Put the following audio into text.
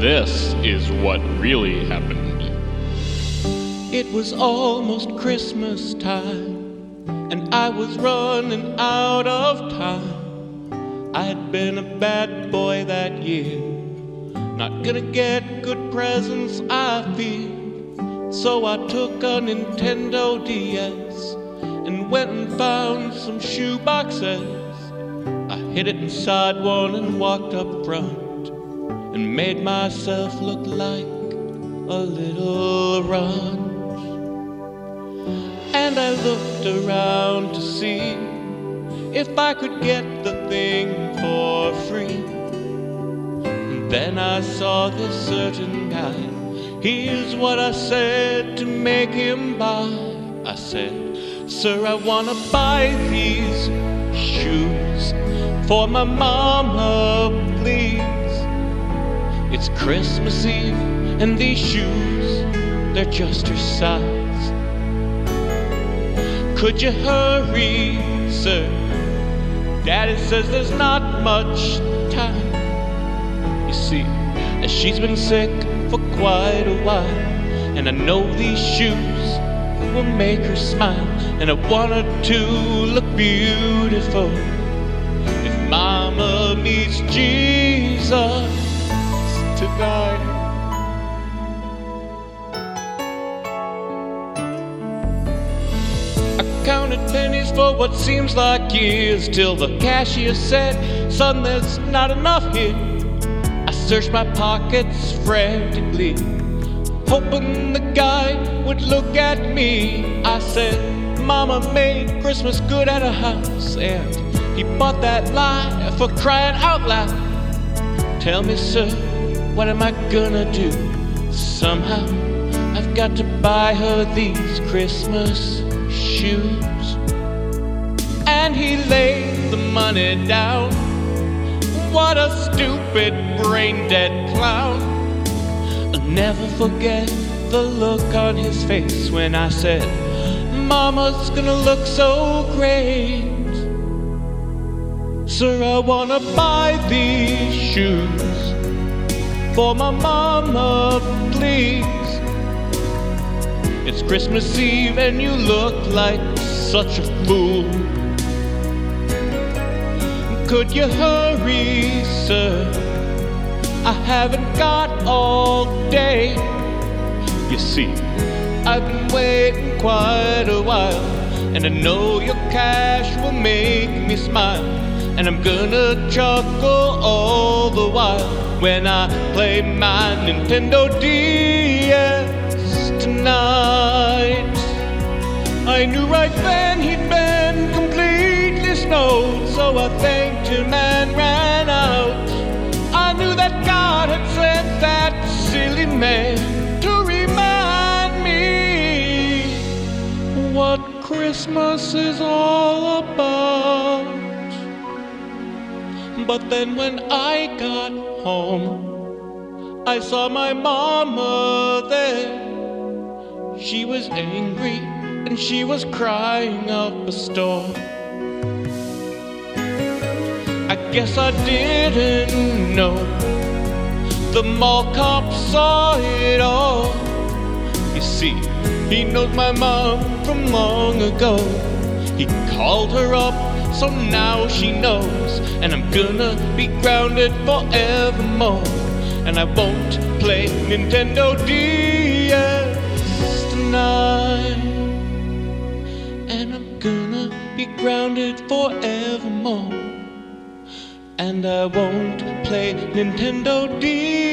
this is what really happened. It was almost Christmas time, and I was running out of time. I had been a bad boy that year, not gonna get good presents, I fear. So I took a Nintendo DS and went and found some shoe boxes. I hid it inside one and walked up front and made myself look like a little runt. And I looked around to see if I could get the thing for free. And then I saw this certain guy. Here's what I said to make him buy. I said, Sir, I wanna buy these shoes for my mama, please. It's Christmas Eve, and these shoes, they're just her size. Could you hurry, sir? Daddy says there's not much time. You see, she's been sick for quite a while, and I know these shoes will make her smile, and I want her to look beautiful. If Mama meets Jesus I counted pennies for what seems like years till the cashier said, Son, there's not enough here. I searched my pockets frantically, hoping the guy would look at me. I said, Mama made Christmas good at her house, and he bought that lie for crying out loud. Tell me, sir, what am I gonna do? Somehow, I've got to buy her these Christmas shoes. And he laid the money down. What a stupid, brain dead clown. I'll never forget the look on his face when I said, Mama's gonna look so great. Sir, I wanna buy these shoes for my mama, please. It's Christmas Eve and you look like such a fool. Could you hurry, sir? I haven't got all day. You see, I've been waiting quite a while, and I know your cash will make me smile. And I'm gonna chuckle all the while when I play my Nintendo DS tonight. I knew right then he'd been completely snowed, so I thanked him and ran out. I knew that God had sent that silly man to remind me what Christmas is all about. But then when I got home, I saw my mama there. She was angry and she was crying up a storm. I guess I didn't know. The mall cop saw it all. You see, he knows my mom from long ago. He called her up, so now she knows. And I'm gonna be grounded forevermore. And I won't play Nintendo DS tonight. And I'm gonna be grounded forevermore. And I won't play Nintendo DS.